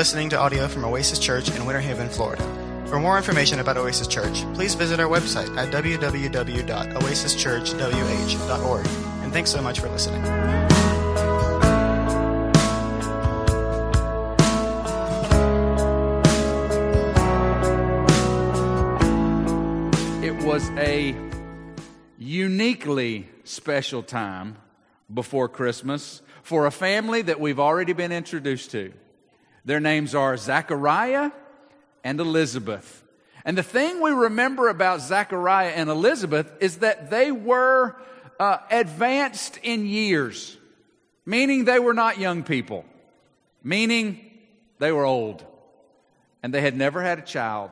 listening to audio from Oasis Church in Winter Haven, Florida. For more information about Oasis Church, please visit our website at www.oasischurchwh.org. And thanks so much for listening. It was a uniquely special time before Christmas for a family that we've already been introduced to. Their names are Zechariah and Elizabeth. And the thing we remember about Zechariah and Elizabeth is that they were uh, advanced in years, meaning they were not young people, meaning they were old, and they had never had a child.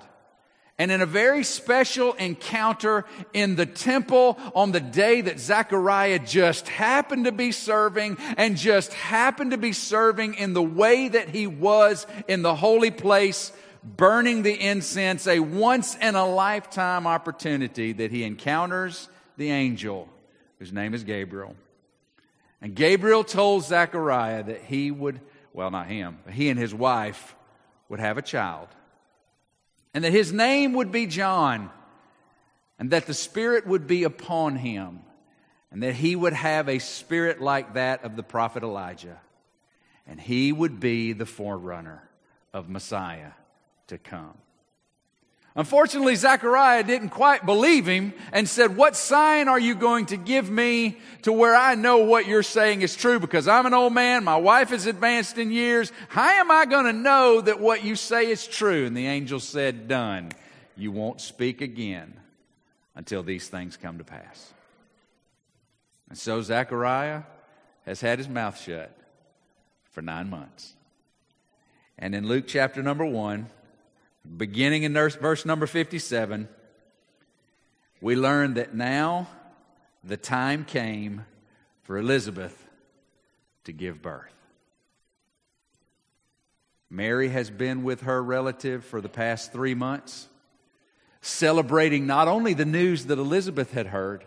And in a very special encounter in the temple on the day that Zechariah just happened to be serving and just happened to be serving in the way that he was in the holy place, burning the incense, a once in a lifetime opportunity that he encounters the angel, whose name is Gabriel. And Gabriel told Zechariah that he would, well, not him, but he and his wife would have a child and that his name would be John, and that the Spirit would be upon him, and that he would have a spirit like that of the prophet Elijah, and he would be the forerunner of Messiah to come. Unfortunately, Zechariah didn't quite believe him and said, What sign are you going to give me to where I know what you're saying is true? Because I'm an old man, my wife is advanced in years. How am I going to know that what you say is true? And the angel said, Done. You won't speak again until these things come to pass. And so Zechariah has had his mouth shut for nine months. And in Luke chapter number one, beginning in verse number 57, we learn that now the time came for Elizabeth to give birth. Mary has been with her relative for the past three months, celebrating not only the news that Elizabeth had heard,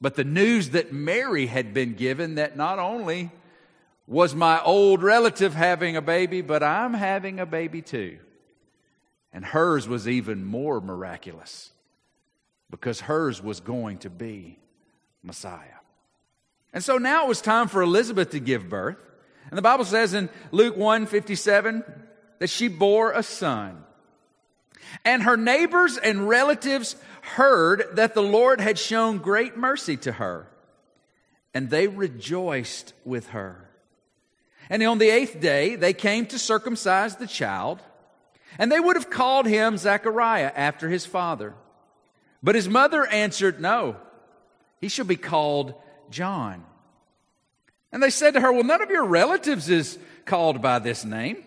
but the news that Mary had been given that not only was my old relative having a baby, but I'm having a baby too. And hers was even more miraculous because hers was going to be Messiah. And so now it was time for Elizabeth to give birth. And the Bible says in Luke 1 57 that she bore a son. And her neighbors and relatives heard that the Lord had shown great mercy to her, and they rejoiced with her. And on the eighth day, they came to circumcise the child. And they would have called him Zechariah after his father. But his mother answered, No, he shall be called John. And they said to her, Well, none of your relatives is called by this name.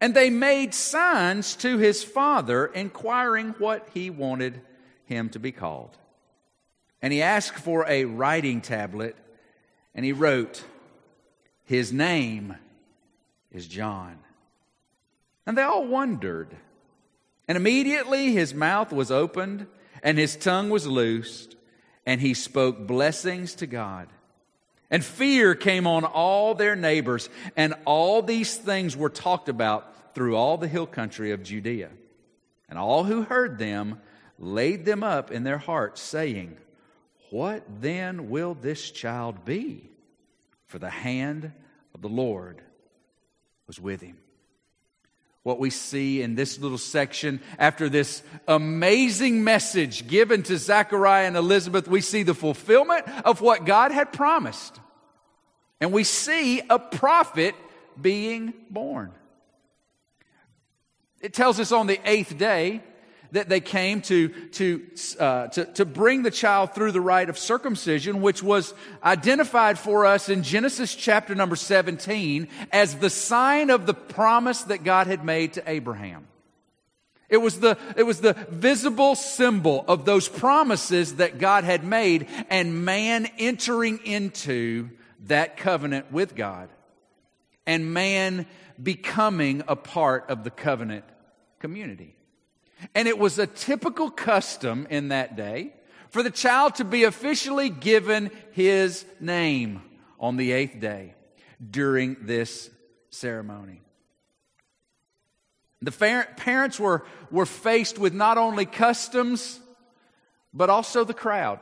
And they made signs to his father, inquiring what he wanted him to be called. And he asked for a writing tablet, and he wrote, His name is John. And they all wondered. And immediately his mouth was opened and his tongue was loosed, and he spoke blessings to God. And fear came on all their neighbors, and all these things were talked about through all the hill country of Judea. And all who heard them laid them up in their hearts, saying, What then will this child be? For the hand of the Lord was with him what we see in this little section after this amazing message given to Zechariah and Elizabeth, we see the fulfillment of what God had promised. And we see a prophet being born. It tells us on the eighth day that they came to, to, uh, to, to bring the child through the rite of circumcision, which was identified for us in Genesis chapter number 17 as the sign of the promise that God had made to Abraham. It was the, it was the visible symbol of those promises that God had made and man entering into that covenant with God and man becoming a part of the covenant community. And it was a typical custom in that day for the child to be officially given his name on the eighth day during this ceremony. The parents were, were faced with not only customs, but also the crowd.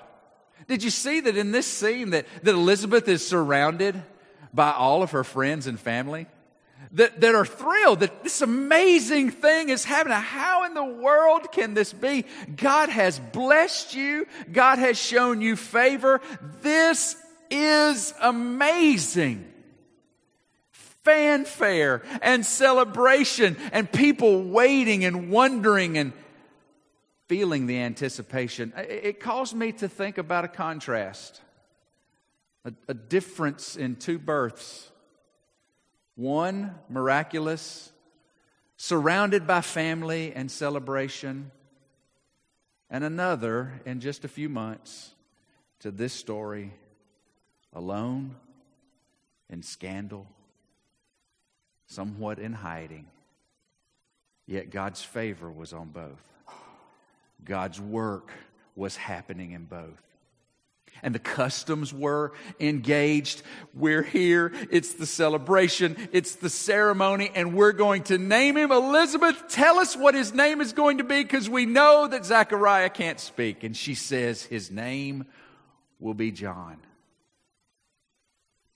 Did you see that in this scene that, that Elizabeth is surrounded by all of her friends and family? That, that are thrilled that this amazing thing is happening. How in the world can this be? God has blessed you. God has shown you favor. This is amazing fanfare and celebration and people waiting and wondering and feeling the anticipation. It caused me to think about a contrast, a, a difference in two births. One miraculous, surrounded by family and celebration, and another in just a few months to this story alone in scandal somewhat in hiding. Yet God's favor was on both. God's work was happening in both. And the customs were engaged. We're here. It's the celebration. It's the ceremony. And we're going to name him Elizabeth. Tell us what his name is going to be because we know that Zechariah can't speak. And she says his name will be John.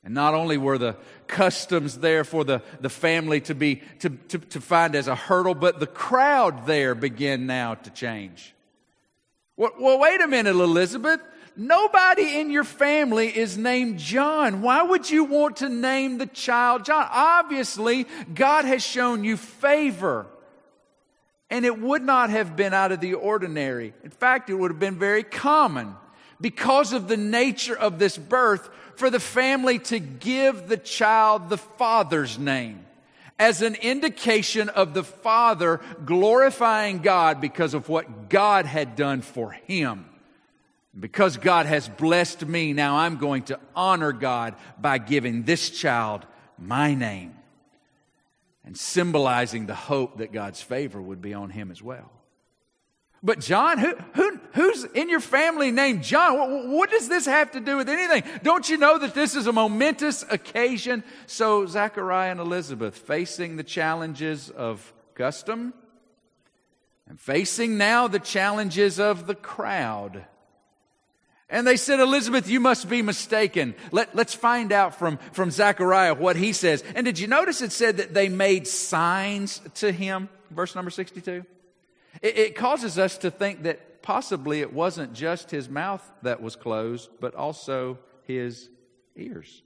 And not only were the customs there for the, the family to be to, to, to find as a hurdle, but the crowd there began now to change. Well, well, wait a minute, Elizabeth. Nobody in your family is named John. Why would you want to name the child John? Obviously, God has shown you favor. And it would not have been out of the ordinary. In fact, it would have been very common because of the nature of this birth for the family to give the child the father's name as an indication of the father glorifying God because of what God had done for him. Because God has blessed me, now I'm going to honor God by giving this child my name and symbolizing the hope that God's favor would be on him as well. But John, who, who, who's in your family named John? What, what, does this have to do with anything? Don't you know that this is a momentous occasion? So Zechariah and Elizabeth facing the challenges of custom and facing now the challenges of the crowd. And they said, Elizabeth, you must be mistaken. Let, let's find out from, from Zechariah what he says. And did you notice it said that they made signs to him? Verse number 62. It, it causes us to think that possibly it wasn't just his mouth that was closed, but also his ears.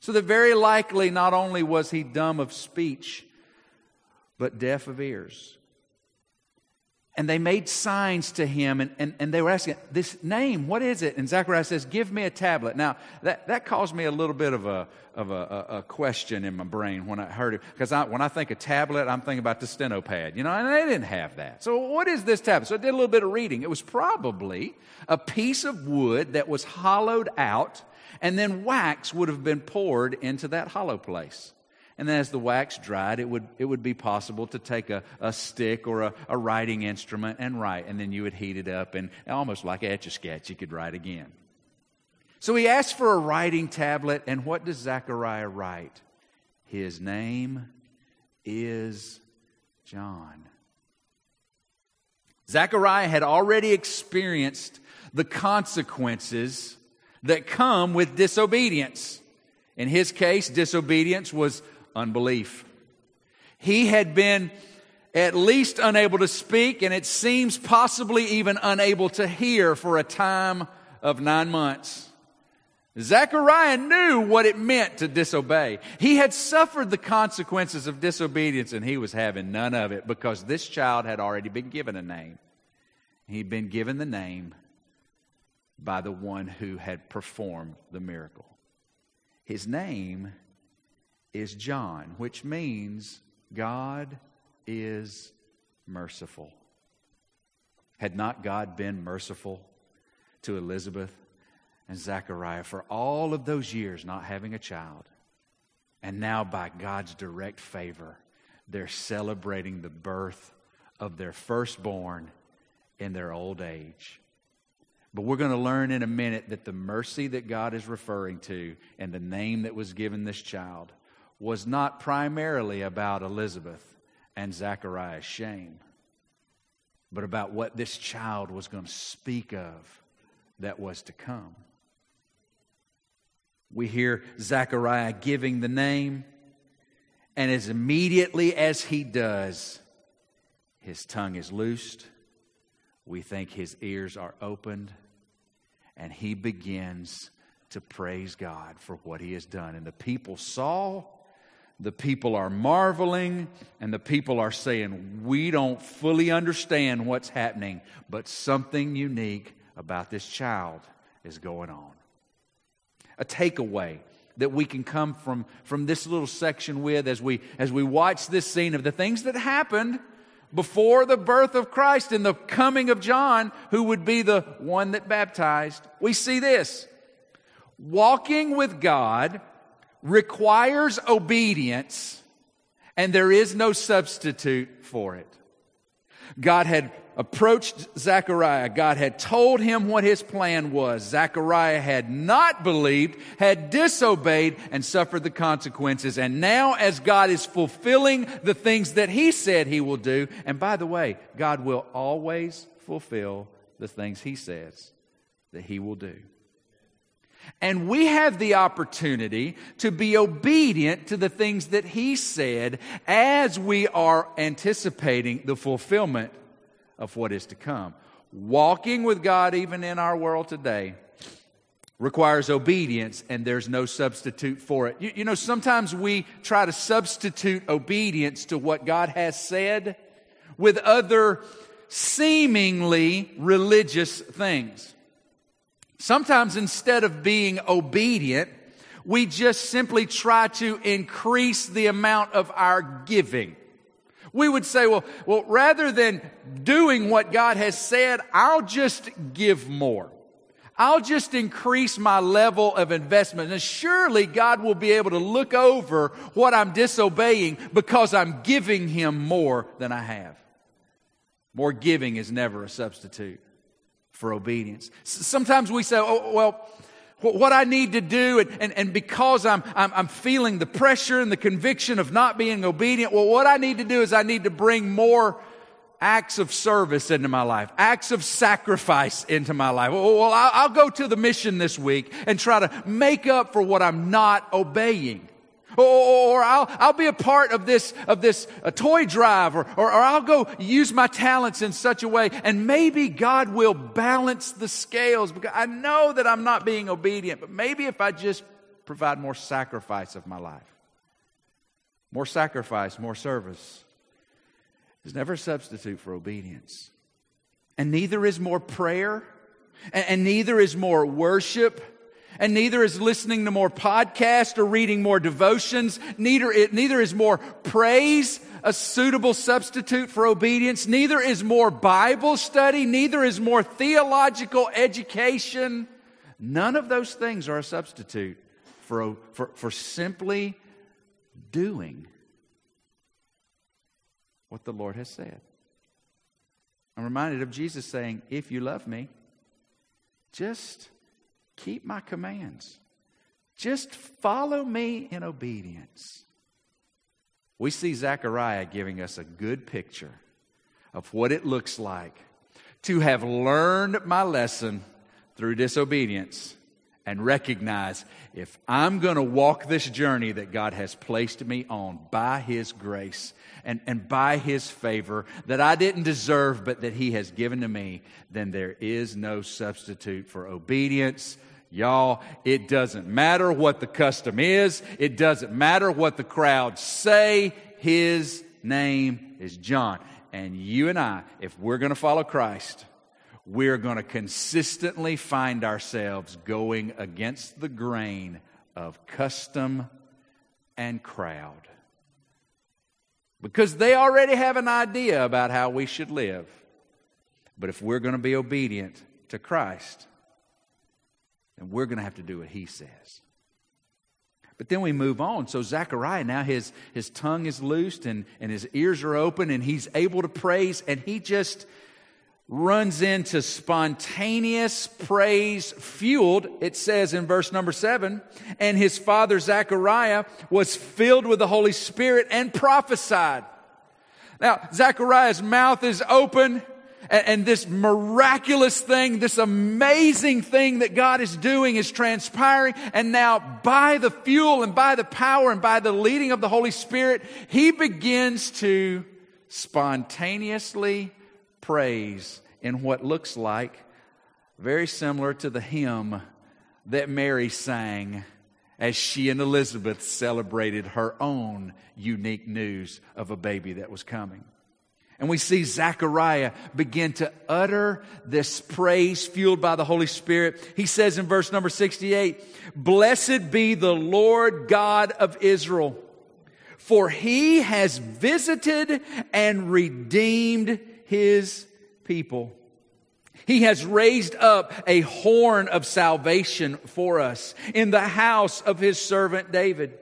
So that very likely not only was he dumb of speech, but deaf of ears. And they made signs to him, and, and, and they were asking, This name, what is it? And Zechariah says, Give me a tablet. Now, that, that caused me a little bit of a, of a, a, a question in my brain when I heard it. Because I, when I think of tablet, I'm thinking about the steno pad, you know, and they didn't have that. So, what is this tablet? So, I did a little bit of reading. It was probably a piece of wood that was hollowed out, and then wax would have been poured into that hollow place. And then as the wax dried, it would, it would be possible to take a, a stick or a, a writing instrument and write. And then you would heat it up, and almost like Etch a Sketch, you could write again. So he asked for a writing tablet, and what does Zechariah write? His name is John. Zechariah had already experienced the consequences that come with disobedience. In his case, disobedience was unbelief. He had been at least unable to speak, and it seems possibly even unable to hear for a time of nine months. Zechariah knew what it meant to disobey. He had suffered the consequences of disobedience, and he was having none of it because this child had already been given a name. He'd been given the name by the one who had performed the miracle. His name is John, which means God is merciful. Had not God been merciful to Elizabeth and Zechariah for all of those years not having a child? And now, by God's direct favor, they're celebrating the birth of their firstborn in their old age. But we're going to learn in a minute that the mercy that God is referring to and the name that was given this child was not primarily about Elizabeth and Zechariah's shame, but about what this child was going to speak of that was to come. We hear Zechariah giving the name, and as immediately as he does, his tongue is loosed. We think his ears are opened, and he begins to praise God for what he has done. And the people saw, the people are marveling, and the people are saying, We don't fully understand what's happening, but something unique about this child is going on a takeaway that we can come from, from this little section with as we, as we watch this scene of the things that happened before the birth of Christ and the coming of John, who would be the one that baptized. We see this. Walking with God requires obedience, and there is no substitute for it. God had approached Zechariah. God had told him what his plan was. Zechariah had not believed, had disobeyed, and suffered the consequences. And now, as God is fulfilling the things that he said he will do, and by the way, God will always fulfill the things he says that he will do. And we have the opportunity to be obedient to the things that he said as we are anticipating the fulfillment of what is to come. Walking with God, even in our world today, requires obedience, and there's no substitute for it. You, you, know, sometimes we try to substitute obedience to what God has said with other seemingly religious things. Sometimes instead of being obedient, we just simply try to increase the amount of our giving. We would say, well, well, rather than doing what God has said, I'll just give more. I'll just increase my level of investment. And surely God will be able to look over what I'm disobeying because I'm giving Him more than I have. More giving is never a substitute for obedience. Sometimes we say, oh, well, what I need to do, and, and, and because I'm, I'm, I'm feeling the pressure and the conviction of not being obedient, well, what I need to do is I need to bring more acts of service into my life, acts of sacrifice into my life. Well, I'll, I'll go to the mission this week and try to make up for what I'm not obeying. Or, I'll, I'll be a part of this, of this a toy drive, or, or, or I'll go use my talents in such a way, and maybe God will balance the scales because I know that I'm not being obedient, but maybe if I just provide more sacrifice of my life, more sacrifice, more service, is never a substitute for obedience. And neither is more prayer, and neither is more worship and neither is listening to more podcasts or reading more devotions. Neither, neither is more praise a suitable substitute for obedience. Neither is more Bible study. Neither is more theological education. None of those things are a substitute for, for, for simply doing what the Lord has said. I'm reminded of Jesus saying, If you love me, just keep my commands. Just follow me in obedience. We see Zechariah giving us a good picture of what it looks like to have learned my lesson through disobedience and recognize if I'm going to walk this journey that God has placed me on by His grace and, and by His favor that I didn't deserve but that He has given to me, then there is no substitute for obedience Y'all, it doesn't matter what the custom is. It doesn't matter what the crowd say. His name is John. And you and I, if we're going to follow Christ, we're going to consistently find ourselves going against the grain of custom and crowd. Because they already have an idea about how we should live. But if we're going to be obedient to Christ, and we're going to have to do what he says. But then we move on. So Zechariah now his, his tongue is loosed and, and his ears are open and he's able to praise and he just runs into spontaneous praise fueled, it says in verse number seven, and his father Zechariah was filled with the Holy Spirit and prophesied. Now, Zechariah's mouth is open and, and, this miraculous thing, this amazing thing that God is doing is transpiring. And now by the fuel and by the power and by the leading of the Holy Spirit, he begins to spontaneously praise in what looks like very similar to the hymn that Mary sang as she and Elizabeth celebrated her own unique news of a baby that was coming. And we see Zechariah begin to utter this praise fueled by the Holy Spirit. He says in verse number 68, Blessed be the Lord God of Israel, for he has visited and redeemed his people. He has raised up a horn of salvation for us in the house of his servant David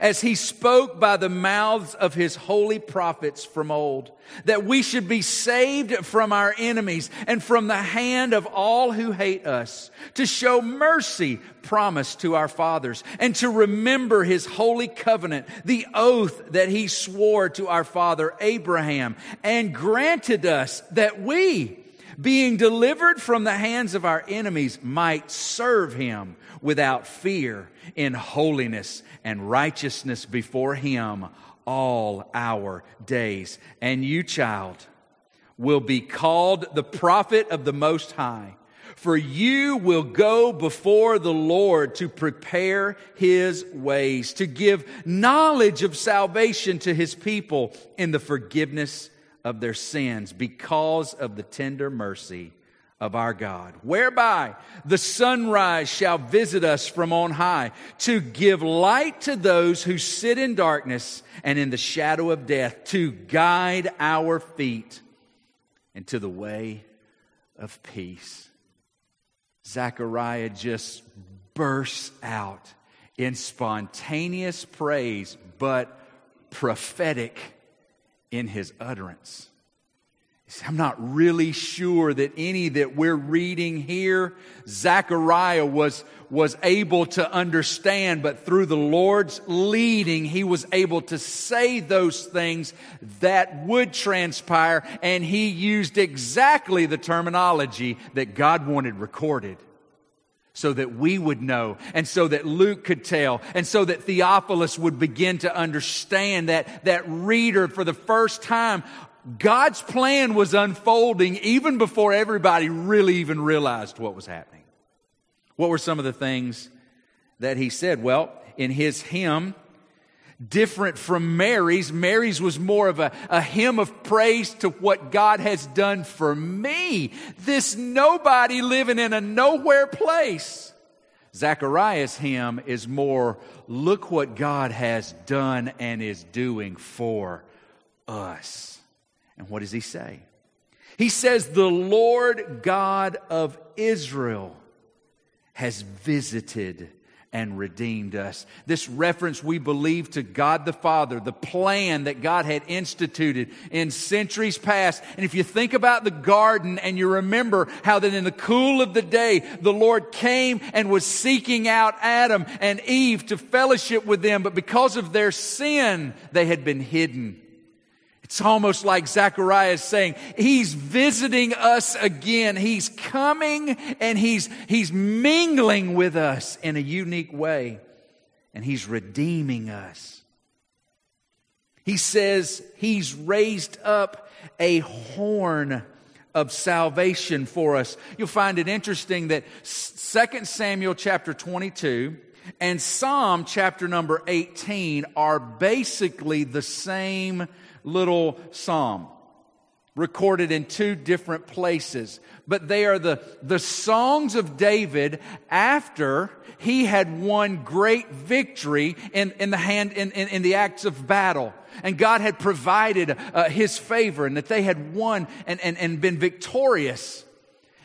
as he spoke by the mouths of his holy prophets from old, that we should be saved from our enemies and from the hand of all who hate us, to show mercy promised to our fathers, and to remember his holy covenant, the oath that he swore to our father Abraham, and granted us that we, being delivered from the hands of our enemies, might serve him without fear in holiness and righteousness before him all our days. And you, child, will be called the prophet of the Most High. For you will go before the Lord to prepare his ways, to give knowledge of salvation to his people in the forgiveness of their sins because of the tender mercy of our God, whereby the sunrise shall visit us from on high to give light to those who sit in darkness and in the shadow of death, to guide our feet into the way of peace. Zechariah just bursts out in spontaneous praise, but prophetic in his utterance. I'm not really sure that any that we're reading here, Zechariah was, was able to understand, but through the Lord's leading, he was able to say those things that would transpire, and he used exactly the terminology that God wanted recorded so that we would know and so that Luke could tell and so that Theophilus would begin to understand that that reader for the first time God's plan was unfolding even before everybody really even realized what was happening. What were some of the things that he said? Well, in his hymn, different from Mary's, Mary's was more of a, a hymn of praise to what God has done for me. This nobody living in a nowhere place. Zechariah's hymn is more, look what God has done and is doing for us. And what does he say? He says, The Lord God of Israel has visited and redeemed us. This reference, we believe, to God the Father, the plan that God had instituted in centuries past. And if you think about the garden and you remember how that in the cool of the day, the Lord came and was seeking out Adam and Eve to fellowship with them, but because of their sin, they had been hidden. It's almost like Zechariah is saying, He's visiting us again. He's coming and He's, He's mingling with us in a unique way. And He's redeeming us. He says He's raised up a horn of salvation for us. You'll find it interesting that 2 Samuel chapter 22 and Psalm chapter number 18 are basically the same little psalm recorded in two different places. But they are the, the songs of David after he had won great victory in, in the hand, in, in, in the acts of battle. And God had provided uh, his favor and that they had won and, and, and been victorious.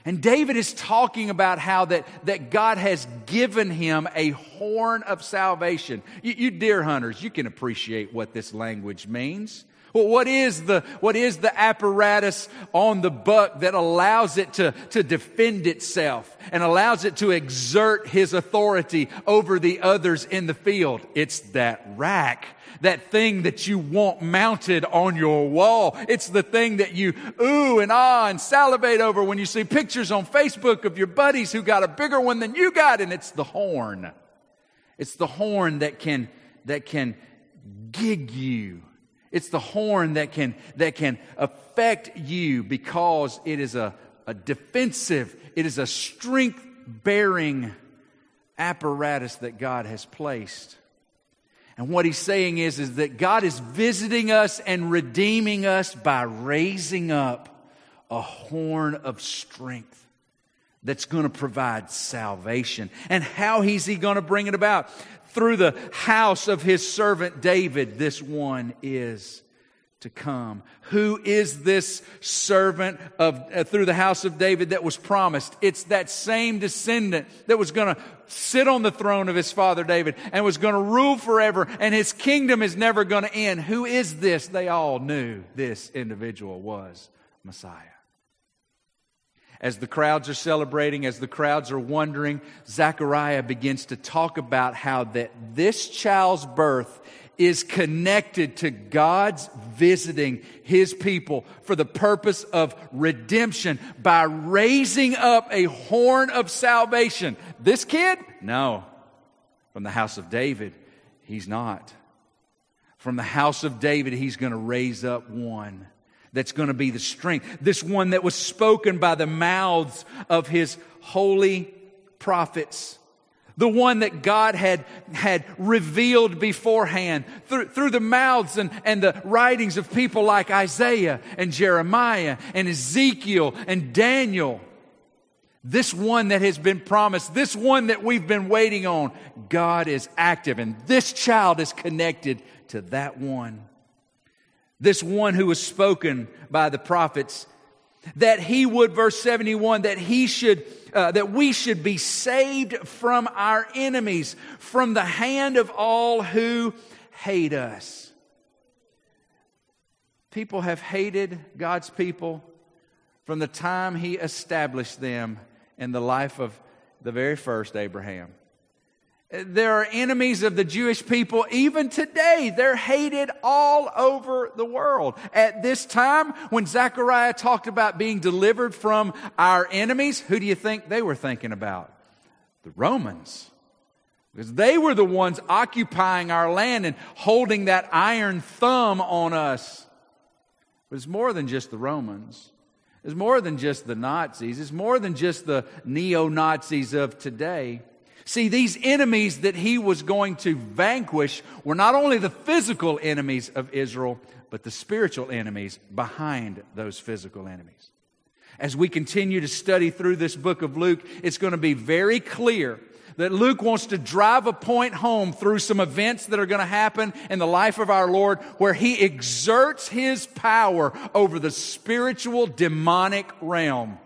And David is talking about how that, that God has given him a horn of salvation. You, you deer hunters, you can appreciate what this language means. Well, what is the, what is the apparatus on the buck that allows it to, to defend itself and allows it to exert his authority over the others in the field? It's that rack. That thing that you want mounted on your wall. It's the thing that you ooh and ah and salivate over when you see pictures on Facebook of your buddies who got a bigger one than you got, and it's the horn. It's the horn that can, that can gig you it's the horn that can, that can affect you because it is a, a defensive, it is a strength bearing apparatus that God has placed. And what he's saying is, is that God is visiting us and redeeming us by raising up a horn of strength that's going to provide salvation. And how is he going to bring it about? Through the house of his servant David, this one is to come. Who is this servant of uh, through the house of David that was promised? It's that same descendant that was going to sit on the throne of his father David and was going to rule forever and his kingdom is never going to end. Who is this? They all knew this individual was Messiah as the crowds are celebrating, as the crowds are wondering, Zechariah begins to talk about how that this child's birth is connected to God's visiting his people for the purpose of redemption by raising up a horn of salvation. This kid? No. From the house of David, he's not. From the house of David, he's going to raise up one that's going to be the strength. This one that was spoken by the mouths of his holy prophets. The one that God had, had revealed beforehand through, through the mouths and, and the writings of people like Isaiah and Jeremiah and Ezekiel and Daniel. This one that has been promised, this one that we've been waiting on, God is active and this child is connected to that one this one who was spoken by the prophets, that he would, verse 71, that he should, uh, that we should be saved from our enemies, from the hand of all who hate us. People have hated God's people from the time he established them in the life of the very first Abraham. There are enemies of the Jewish people even today. They're hated all over the world. At this time, when Zechariah talked about being delivered from our enemies, who do you think they were thinking about? The Romans. Because they were the ones occupying our land and holding that iron thumb on us. But it's more than just the Romans. It's more than just the Nazis. It's more than just the neo Nazis of today. See, these enemies that he was going to vanquish were not only the physical enemies of Israel, but the spiritual enemies behind those physical enemies. As we continue to study through this book of Luke, it's going to be very clear that Luke wants to drive a point home through some events that are going to happen in the life of our Lord where he exerts his power over the spiritual demonic realm,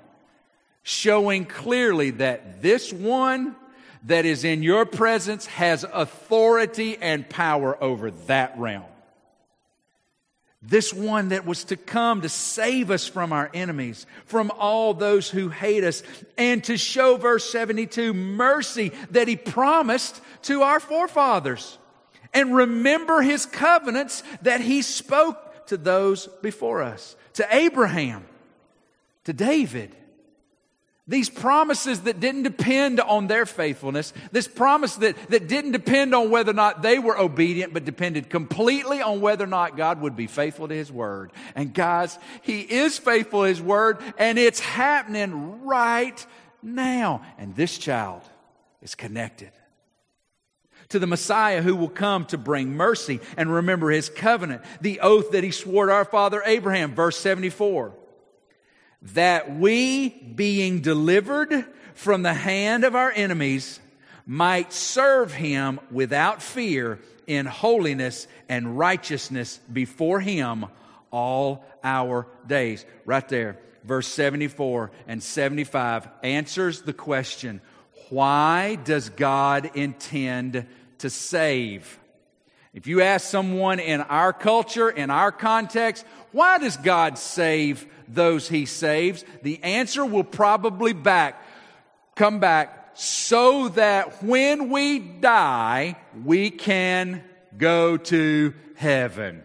showing clearly that this one that is in your presence has authority and power over that realm. This one that was to come to save us from our enemies, from all those who hate us, and to show, verse 72, mercy that he promised to our forefathers. And remember his covenants that he spoke to those before us, to Abraham, to David, these promises that didn't depend on their faithfulness, this promise that, that didn't depend on whether or not they were obedient, but depended completely on whether or not God would be faithful to His Word. And guys, He is faithful to His Word, and it's happening right now. And this child is connected to the Messiah who will come to bring mercy and remember His covenant, the oath that He swore to our father Abraham, verse 74 that we, being delivered from the hand of our enemies, might serve him without fear in holiness and righteousness before him all our days. Right there, verse 74 and 75 answers the question why does God intend to save? If you ask someone in our culture, in our context, why does God save those he saves? The answer will probably back, come back so that when we die, we can go to heaven.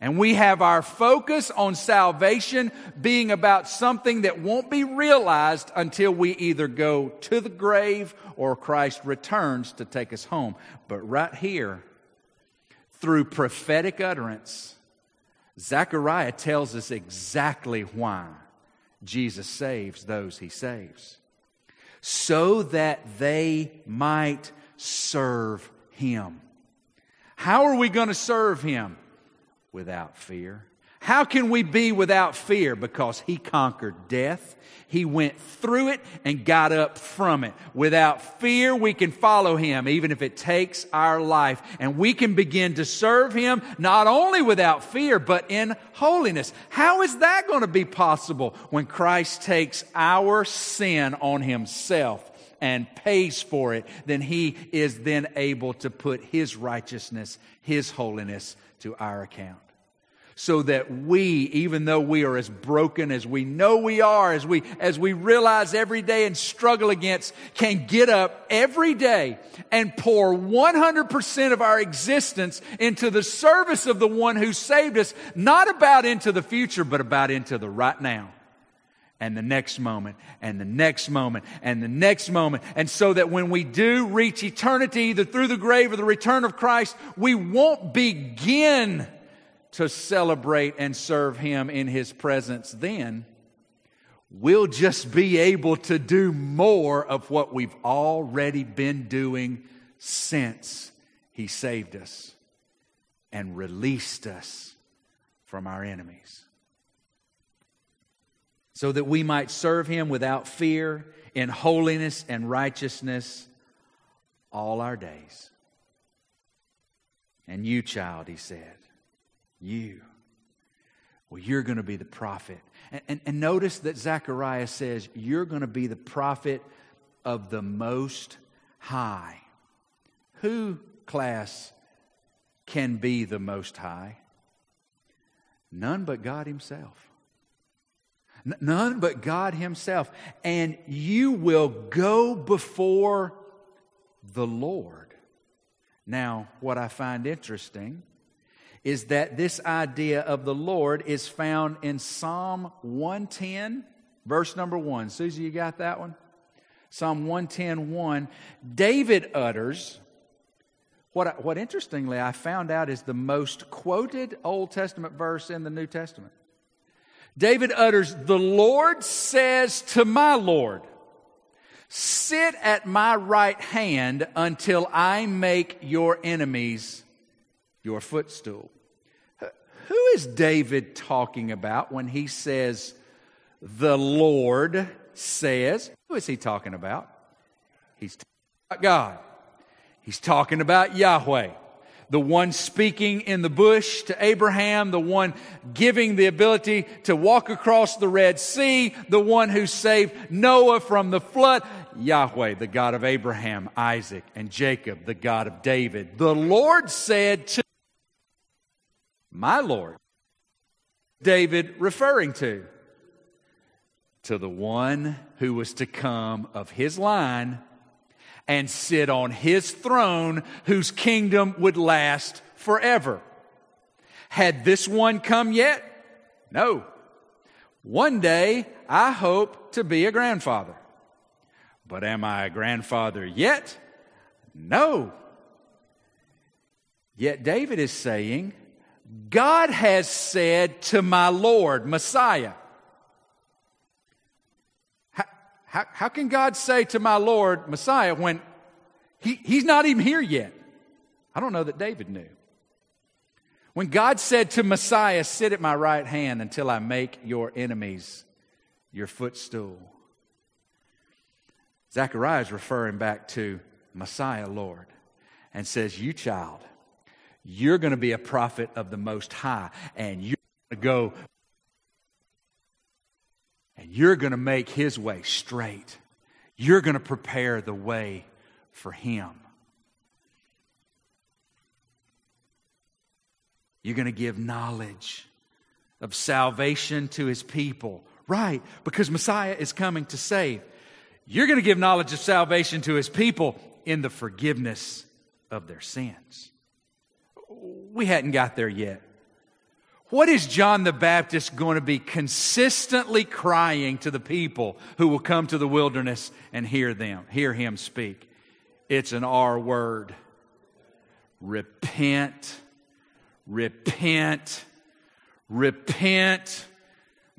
And we have our focus on salvation being about something that won't be realized until we either go to the grave or Christ returns to take us home. But right here, through prophetic utterance, Zechariah tells us exactly why Jesus saves those he saves. So that they might serve him. How are we going to serve him? without fear. How can we be without fear? Because he conquered death. He went through it and got up from it. Without fear, we can follow him, even if it takes our life. And we can begin to serve him not only without fear, but in holiness. How is that going to be possible when Christ takes our sin on himself? and pays for it, then he is then able to put his righteousness, his holiness to our account so that we, even though we are as broken as we know we are, as we, as we realize every day and struggle against, can get up every day and pour 100% of our existence into the service of the one who saved us, not about into the future, but about into the right now and the next moment and the next moment and the next moment. And so that when we do reach eternity, either through the grave or the return of Christ, we won't begin to celebrate and serve Him in His presence, then we'll just be able to do more of what we've already been doing since He saved us and released us from our enemies. So that we might serve Him without fear, in holiness and righteousness all our days. And you, child, He said, you. Well, you're going to be the prophet. And, and, and notice that Zechariah says, You're going to be the prophet of the Most High. Who, class, can be the Most High? None but God Himself. None but God Himself. And you will go before the Lord. Now, what I find interesting is that this idea of the Lord is found in Psalm 110, verse number 1. Susie, you got that one? Psalm 110, 1. David utters, what, what interestingly I found out is the most quoted Old Testament verse in the New Testament. David utters, The Lord says to my Lord, Sit at my right hand until I make your enemies your footstool. Who is David talking about when he says, the Lord says? Who is he talking about? He's talking about God. He's talking about Yahweh, the one speaking in the bush to Abraham, the one giving the ability to walk across the Red Sea, the one who saved Noah from the flood. Yahweh, the God of Abraham, Isaac, and Jacob, the God of David. The Lord said to my Lord. David referring to? To the one who was to come of his line and sit on his throne, whose kingdom would last forever. Had this one come yet? No. One day, I hope to be a grandfather. But am I a grandfather yet? No. Yet David is saying, God has said to my Lord, Messiah. How, how, how, can God say to my Lord, Messiah, when he, he's not even here yet? I don't know that David knew. When God said to Messiah, Sit at my right hand until I make your enemies your footstool. Zechariah is referring back to Messiah, Lord, and says, You child, you're going to be a prophet of the Most High, and you're going to go and you're going to make his way straight. You're going to prepare the way for him. You're going to give knowledge of salvation to his people. Right, because Messiah is coming to save. You're going to give knowledge of salvation to his people in the forgiveness of their sins. We hadn't got there yet. What is John the Baptist going to be consistently crying to the people who will come to the wilderness and hear them, hear him speak? It's an R word. Repent, repent, repent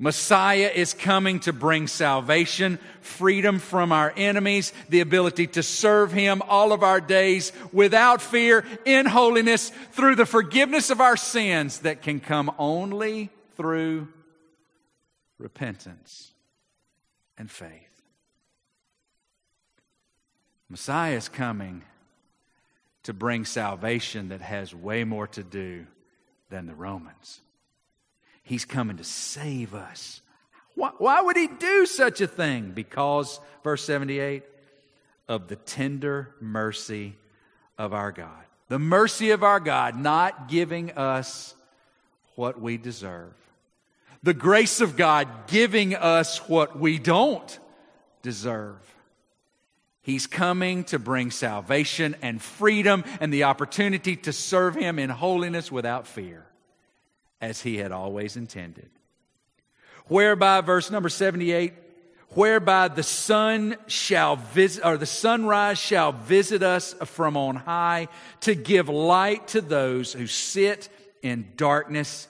Messiah is coming to bring salvation, freedom from our enemies, the ability to serve Him all of our days without fear, in holiness, through the forgiveness of our sins that can come only through repentance and faith. Messiah is coming to bring salvation that has way more to do than the Romans. He's coming to save us. Why, why, would he do such a thing? Because, verse 78, of the tender mercy of our God. The mercy of our God not giving us what we deserve. The grace of God giving us what we don't deserve. He's coming to bring salvation and freedom and the opportunity to serve Him in holiness without fear as he had always intended. Whereby, verse number 78, whereby the sun shall visit, or the sunrise shall visit us from on high to give light to those who sit in darkness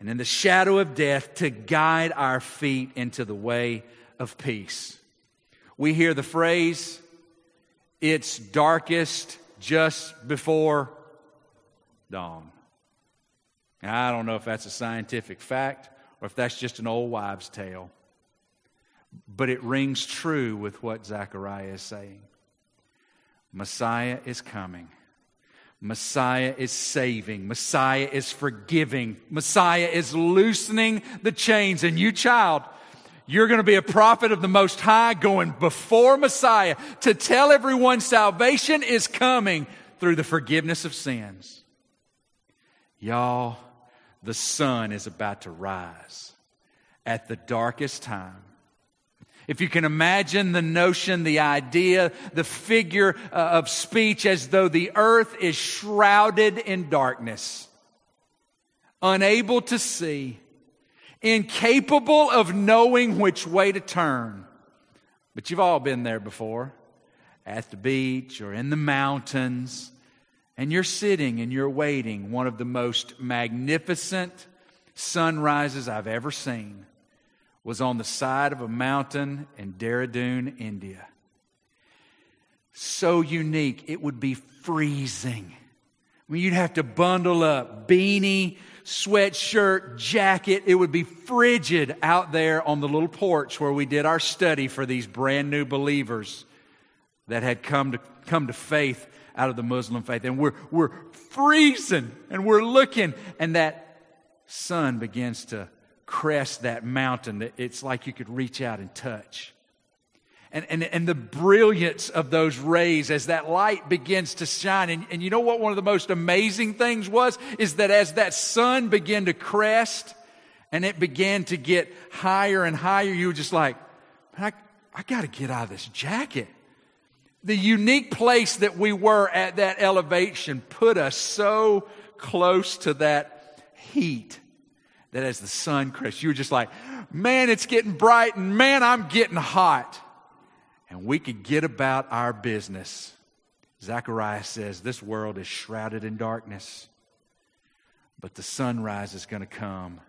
and in the shadow of death to guide our feet into the way of peace. We hear the phrase, it's darkest just before dawn. Now, I don't know if that's a scientific fact or if that's just an old wives' tale, but it rings true with what Zechariah is saying. Messiah is coming. Messiah is saving. Messiah is forgiving. Messiah is loosening the chains. And you, child, you're going to be a prophet of the Most High going before Messiah to tell everyone salvation is coming through the forgiveness of sins. Y'all, the sun is about to rise at the darkest time. If you can imagine the notion, the idea, the figure uh, of speech as though the earth is shrouded in darkness, unable to see, incapable of knowing which way to turn. But you've all been there before at the beach or in the mountains and you're sitting and you're waiting one of the most magnificent sunrises I've ever seen was on the side of a mountain in Dehradun, India. So unique, it would be freezing. I mean, you'd have to bundle up beanie, sweatshirt, jacket. It would be frigid out there on the little porch where we did our study for these brand new believers that had come to, come to faith out of the Muslim faith. And we're, we're freezing and we're looking, and that sun begins to crest that mountain. that It's like you could reach out and touch. And, and, and the brilliance of those rays as that light begins to shine. And, and you know what one of the most amazing things was? Is that as that sun began to crest and it began to get higher and higher, you were just like, I, I got to get out of this jacket the unique place that we were at that elevation put us so close to that heat that as the sun crests, you were just like, man, it's getting bright and man, I'm getting hot. And we could get about our business. Zechariah says, This world is shrouded in darkness, but the sunrise is going to come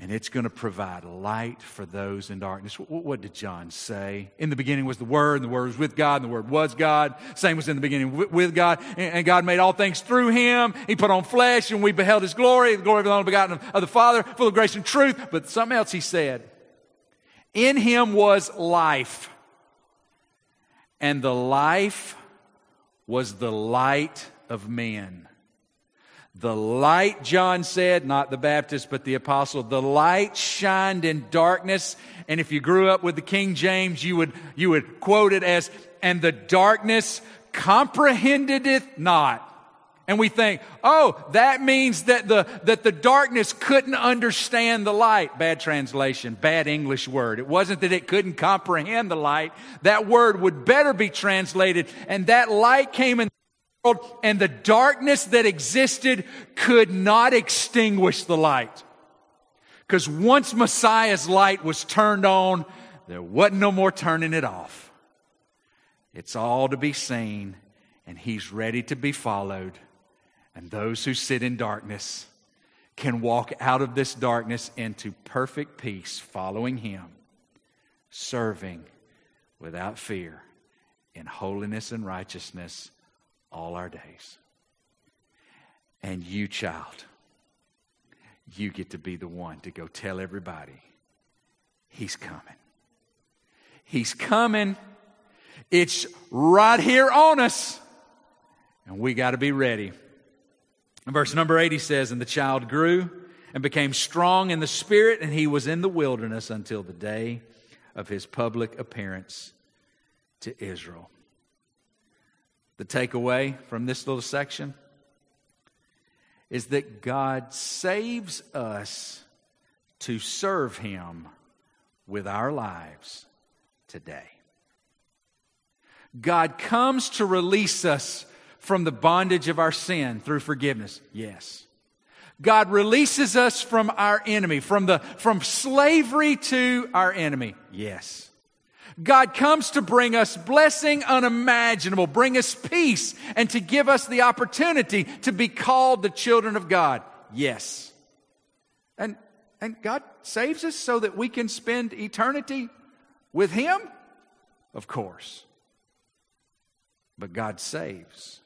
and it's going to provide light for those in darkness. What did John say? In the beginning was the Word, and the Word was with God, and the Word was God. Same was in the beginning with God, and God made all things through Him. He put on flesh, and we beheld His glory, the glory of the only begotten of the Father, full of grace and truth. But something else He said. In Him was life, and the life was the light of men. The light, John said, not the Baptist, but the apostle, the light shined in darkness. And if you grew up with the King James, you would, you would quote it as, and the darkness comprehended it not. And we think, oh, that means that the, that the darkness couldn't understand the light. Bad translation, bad English word. It wasn't that it couldn't comprehend the light. That word would better be translated, and that light came in world, and the darkness that existed could not extinguish the light. Because once Messiah's light was turned on, there wasn't no more turning it off. It's all to be seen, and He's ready to be followed. And those who sit in darkness can walk out of this darkness into perfect peace, following Him, serving without fear in holiness and righteousness all our days. And you, child, you get to be the one to go tell everybody He's coming. He's coming. It's right here on us. And we got to be ready. Verse number 80 says, And the child grew and became strong in the spirit, and he was in the wilderness until the day of his public appearance to Israel. The takeaway from this little section is that God saves us to serve him with our lives today. God comes to release us from the bondage of our sin through forgiveness? Yes. God releases us from our enemy, from the, from slavery to our enemy? Yes. God comes to bring us blessing unimaginable, bring us peace, and to give us the opportunity to be called the children of God. Yes. And, and God saves us so that we can spend eternity with Him? Of course. But God saves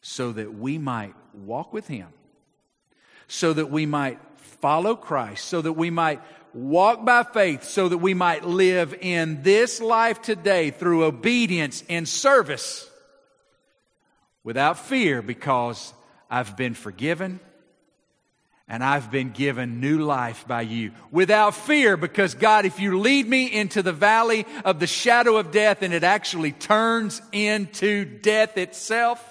so that we might walk with Him, so that we might follow Christ, so that we might walk by faith, so that we might live in this life today through obedience and service without fear because I've been forgiven and I've been given new life by you. Without fear because God, if you lead me into the valley of the shadow of death and it actually turns into death itself,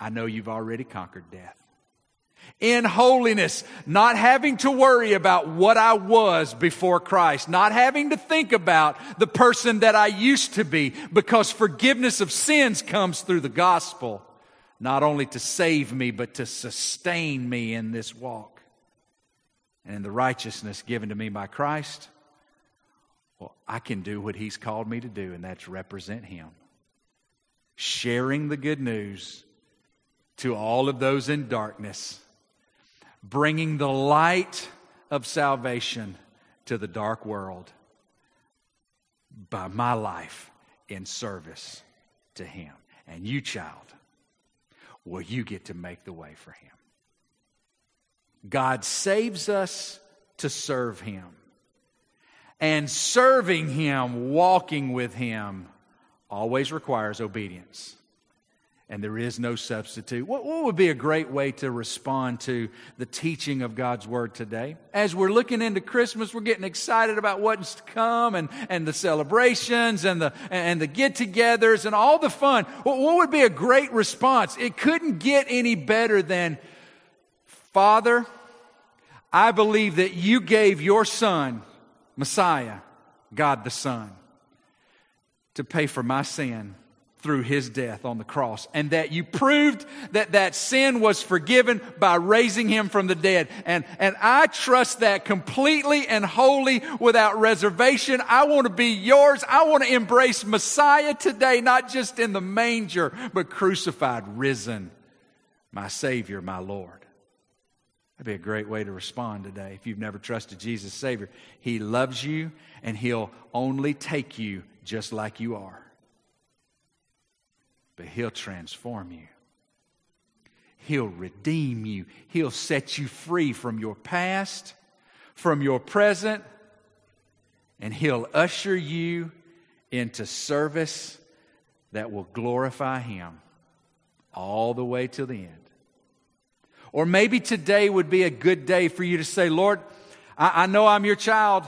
I know you've already conquered death. In holiness, not having to worry about what I was before Christ, not having to think about the person that I used to be, because forgiveness of sins comes through the gospel, not only to save me, but to sustain me in this walk. And in the righteousness given to me by Christ, well, I can do what He's called me to do, and that's represent Him. Sharing the good news to all of those in darkness, bringing the light of salvation to the dark world by my life in service to Him. And you, child, will you get to make the way for Him? God saves us to serve Him. And serving Him, walking with Him, always requires obedience and there is no substitute. What, what, would be a great way to respond to the teaching of God's Word today? As we're looking into Christmas, we're getting excited about what's to come and, and the celebrations and the, and the get togethers and all the fun. What, what would be a great response? It couldn't get any better than, Father, I believe that you gave your Son, Messiah, God the Son, to pay for my sin through his death on the cross and that you proved that that sin was forgiven by raising him from the dead. And and I trust that completely and wholly without reservation. I want to be yours. I want to embrace Messiah today not just in the manger but crucified risen my savior my lord. That'd be a great way to respond today. If you've never trusted Jesus savior he loves you and he'll only take you just like you are but He'll transform you. He'll redeem you. He'll set you free from your past, from your present, and He'll usher you into service that will glorify Him all the way to the end. Or maybe today would be a good day for you to say, Lord, I, I know I'm your child,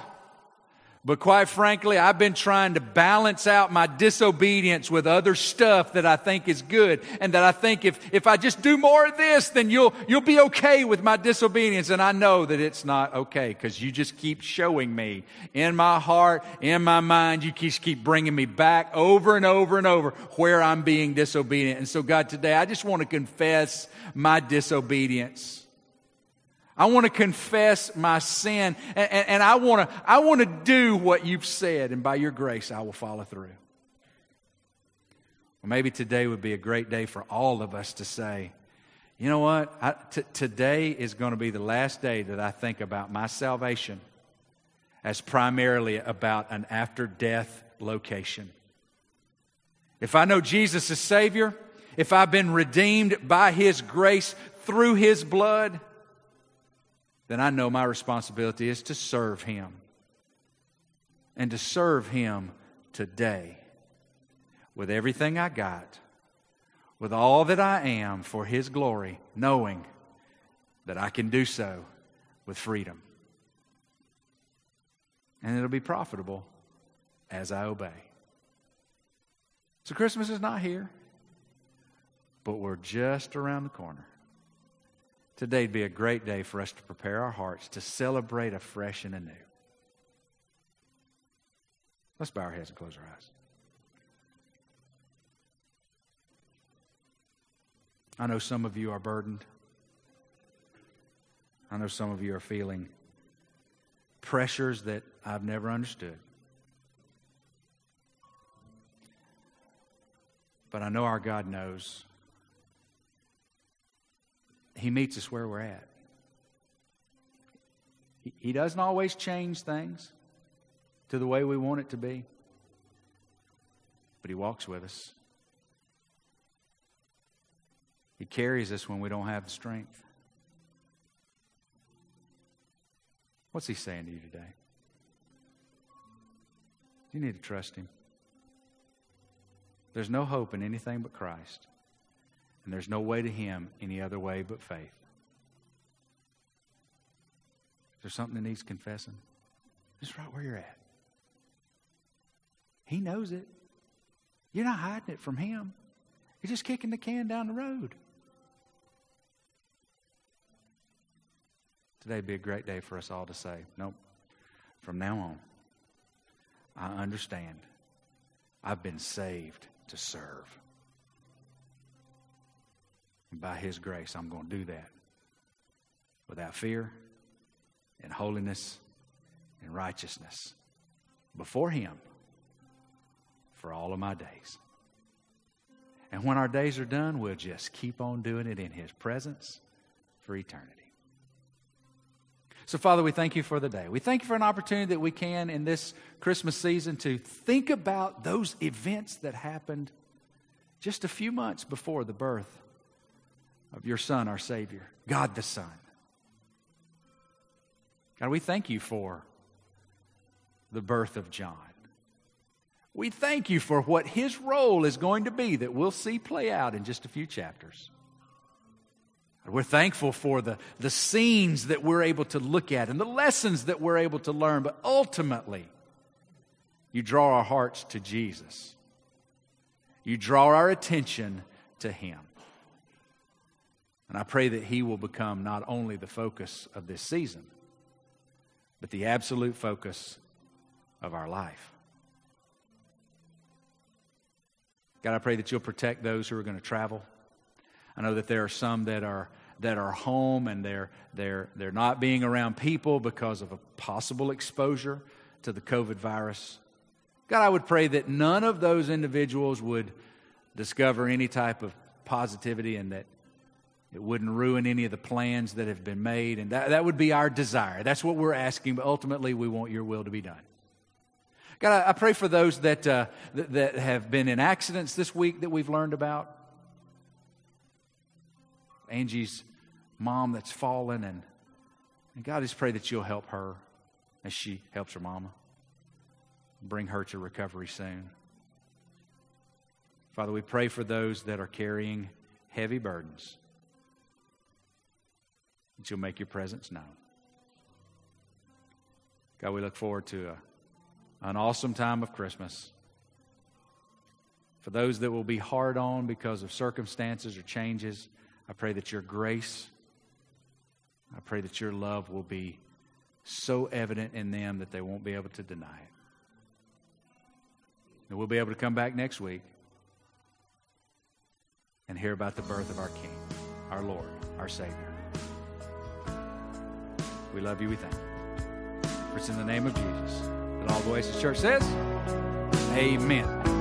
But quite frankly, I've been trying to balance out my disobedience with other stuff that I think is good. And that I think if, if I just do more of this, then you'll, you'll be okay with my disobedience. And I know that it's not okay because you just keep showing me in my heart, in my mind, you just keep bringing me back over and over and over where I'm being disobedient. And so God, today I just want to confess my disobedience. I want to confess my sin and, and, and, I want to, I want to do what you've said and by your grace I will follow through. Well, maybe today would be a great day for all of us to say, you know what? I, t- today is going to be the last day that I think about my salvation as primarily about an after death location. If I know Jesus as Savior, if I've been redeemed by His grace through His blood, then I know my responsibility is to serve Him. And to serve Him today with everything I got, with all that I am for His glory, knowing that I can do so with freedom. And it'll be profitable as I obey. So Christmas is not here, but we're just around the corner. Today'd be a great day for us to prepare our hearts to celebrate afresh and anew. Let's bow our heads and close our eyes. I know some of you are burdened. I know some of you are feeling pressures that I've never understood. But I know our God knows he meets us where we're at. He, doesn't always change things to the way we want it to be, but He walks with us. He carries us when we don't have the strength. What's He saying to you today? You need to trust Him. There's no hope in anything but Christ. And there's no way to Him any other way but faith. Is there something that needs confessing? Just right where you're at. He knows it. You're not hiding it from Him. You're just kicking the can down the road. Today would be a great day for us all to say, nope, from now on, I understand. I've been saved to serve. And by His grace, I'm going to do that without fear and holiness and righteousness before Him for all of my days. And when our days are done, we'll just keep on doing it in His presence for eternity. So, Father, we thank you for the day. We thank you for an opportunity that we can in this Christmas season to think about those events that happened just a few months before the birth of your Son, our Savior, God the Son. God, we thank you for the birth of John. We thank you for what his role is going to be that we'll see play out in just a few chapters. We're thankful for the, the scenes that we're able to look at and the lessons that we're able to learn, but ultimately, you draw our hearts to Jesus. You draw our attention to Him. And I pray that He will become not only the focus of this season, but the absolute focus of our life. God, I pray that you'll protect those who are going to travel. I know that there are some that are that are home and they're they're they're not being around people because of a possible exposure to the COVID virus. God, I would pray that none of those individuals would discover any type of positivity and that it wouldn't ruin any of the plans that have been made. And that, that would be our desire. That's what we're asking, but ultimately we want your will to be done. God, I, pray for those that, uh, that, that have been in accidents this week that we've learned about. Angie's mom that's fallen, and, and God, I just pray that you'll help her as she helps her mama. Bring her to recovery soon. Father, we pray for those that are carrying heavy burdens that you'll make your presence known. God, we look forward to a an awesome time of Christmas. For those that will be hard on because of circumstances or changes, I pray that your grace, I pray that your love will be so evident in them that they won't be able to deny it. And we'll be able to come back next week and hear about the birth of our King, our Lord, our Savior. We love you. We thank you. For it's in the name of Jesus that all the Oasis Church says, Amen.